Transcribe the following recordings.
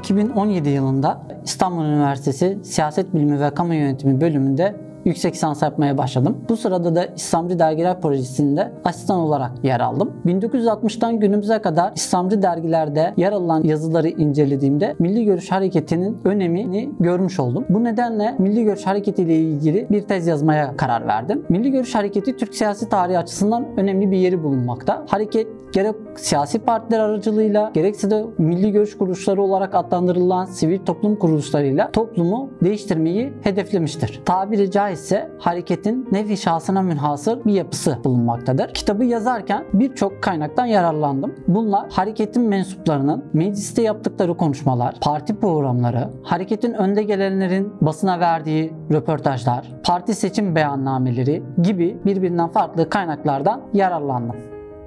2017 yılında İstanbul Üniversitesi Siyaset Bilimi ve Kamu Yönetimi bölümünde yüksek lisans yapmaya başladım. Bu sırada da İslamcı Dergiler Projesi'nde asistan olarak yer aldım. 1960'tan günümüze kadar İslamcı dergilerde yer alan yazıları incelediğimde Milli Görüş Hareketi'nin önemini görmüş oldum. Bu nedenle Milli Görüş Hareketi ile ilgili bir tez yazmaya karar verdim. Milli Görüş Hareketi Türk siyasi tarihi açısından önemli bir yeri bulunmakta. Hareket gerek siyasi partiler aracılığıyla gerekse de milli görüş kuruluşları olarak adlandırılan sivil toplum kuruluşlarıyla toplumu değiştirmeyi hedeflemiştir. Tabiri caizse hareketin nevi şahsına münhasır bir yapısı bulunmaktadır. Kitabı yazarken birçok kaynaktan yararlandım. Bunlar hareketin mensuplarının mecliste yaptıkları konuşmalar, parti programları, hareketin önde gelenlerin basına verdiği röportajlar, parti seçim beyannameleri gibi birbirinden farklı kaynaklardan yararlandım.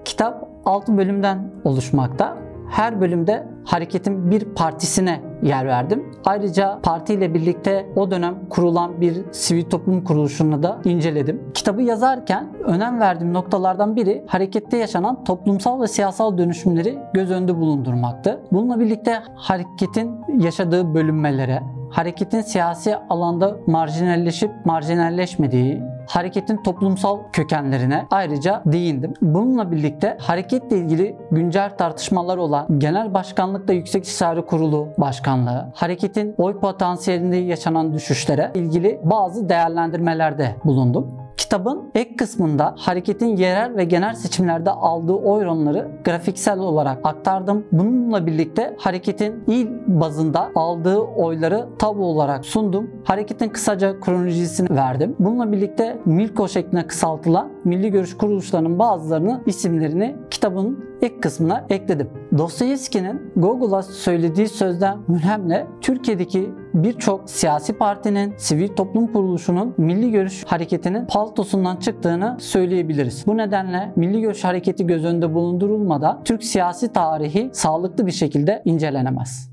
Kitap 6 bölümden oluşmakta. Her bölümde hareketin bir partisine yer verdim. Ayrıca partiyle birlikte o dönem kurulan bir sivil toplum kuruluşunu da inceledim. Kitabı yazarken önem verdiğim noktalardan biri harekette yaşanan toplumsal ve siyasal dönüşümleri göz önünde bulundurmaktı. Bununla birlikte hareketin yaşadığı bölünmelere, hareketin siyasi alanda marjinalleşip marjinalleşmediği, hareketin toplumsal kökenlerine ayrıca değindim. Bununla birlikte hareketle ilgili güncel tartışmalar olan Genel Başkanlıkta Yüksek İstişare Kurulu Başkanlığı, hareketin oy potansiyelinde yaşanan düşüşlere ilgili bazı değerlendirmelerde bulundum. Kitabın ek kısmında hareketin yerel ve genel seçimlerde aldığı oy oranları grafiksel olarak aktardım. Bununla birlikte hareketin il bazında aldığı oyları tablo olarak sundum. Hareketin kısaca kronolojisini verdim. Bununla birlikte Milko şeklinde kısaltılan milli görüş kuruluşlarının bazılarını isimlerini kitabın ek kısmına ekledim. Dostoyevski'nin Gogol'a söylediği sözden mülhemle Türkiye'deki birçok siyasi partinin, sivil toplum kuruluşunun milli görüş hareketinin paltosundan çıktığını söyleyebiliriz. Bu nedenle milli görüş hareketi göz önünde bulundurulmadan Türk siyasi tarihi sağlıklı bir şekilde incelenemez.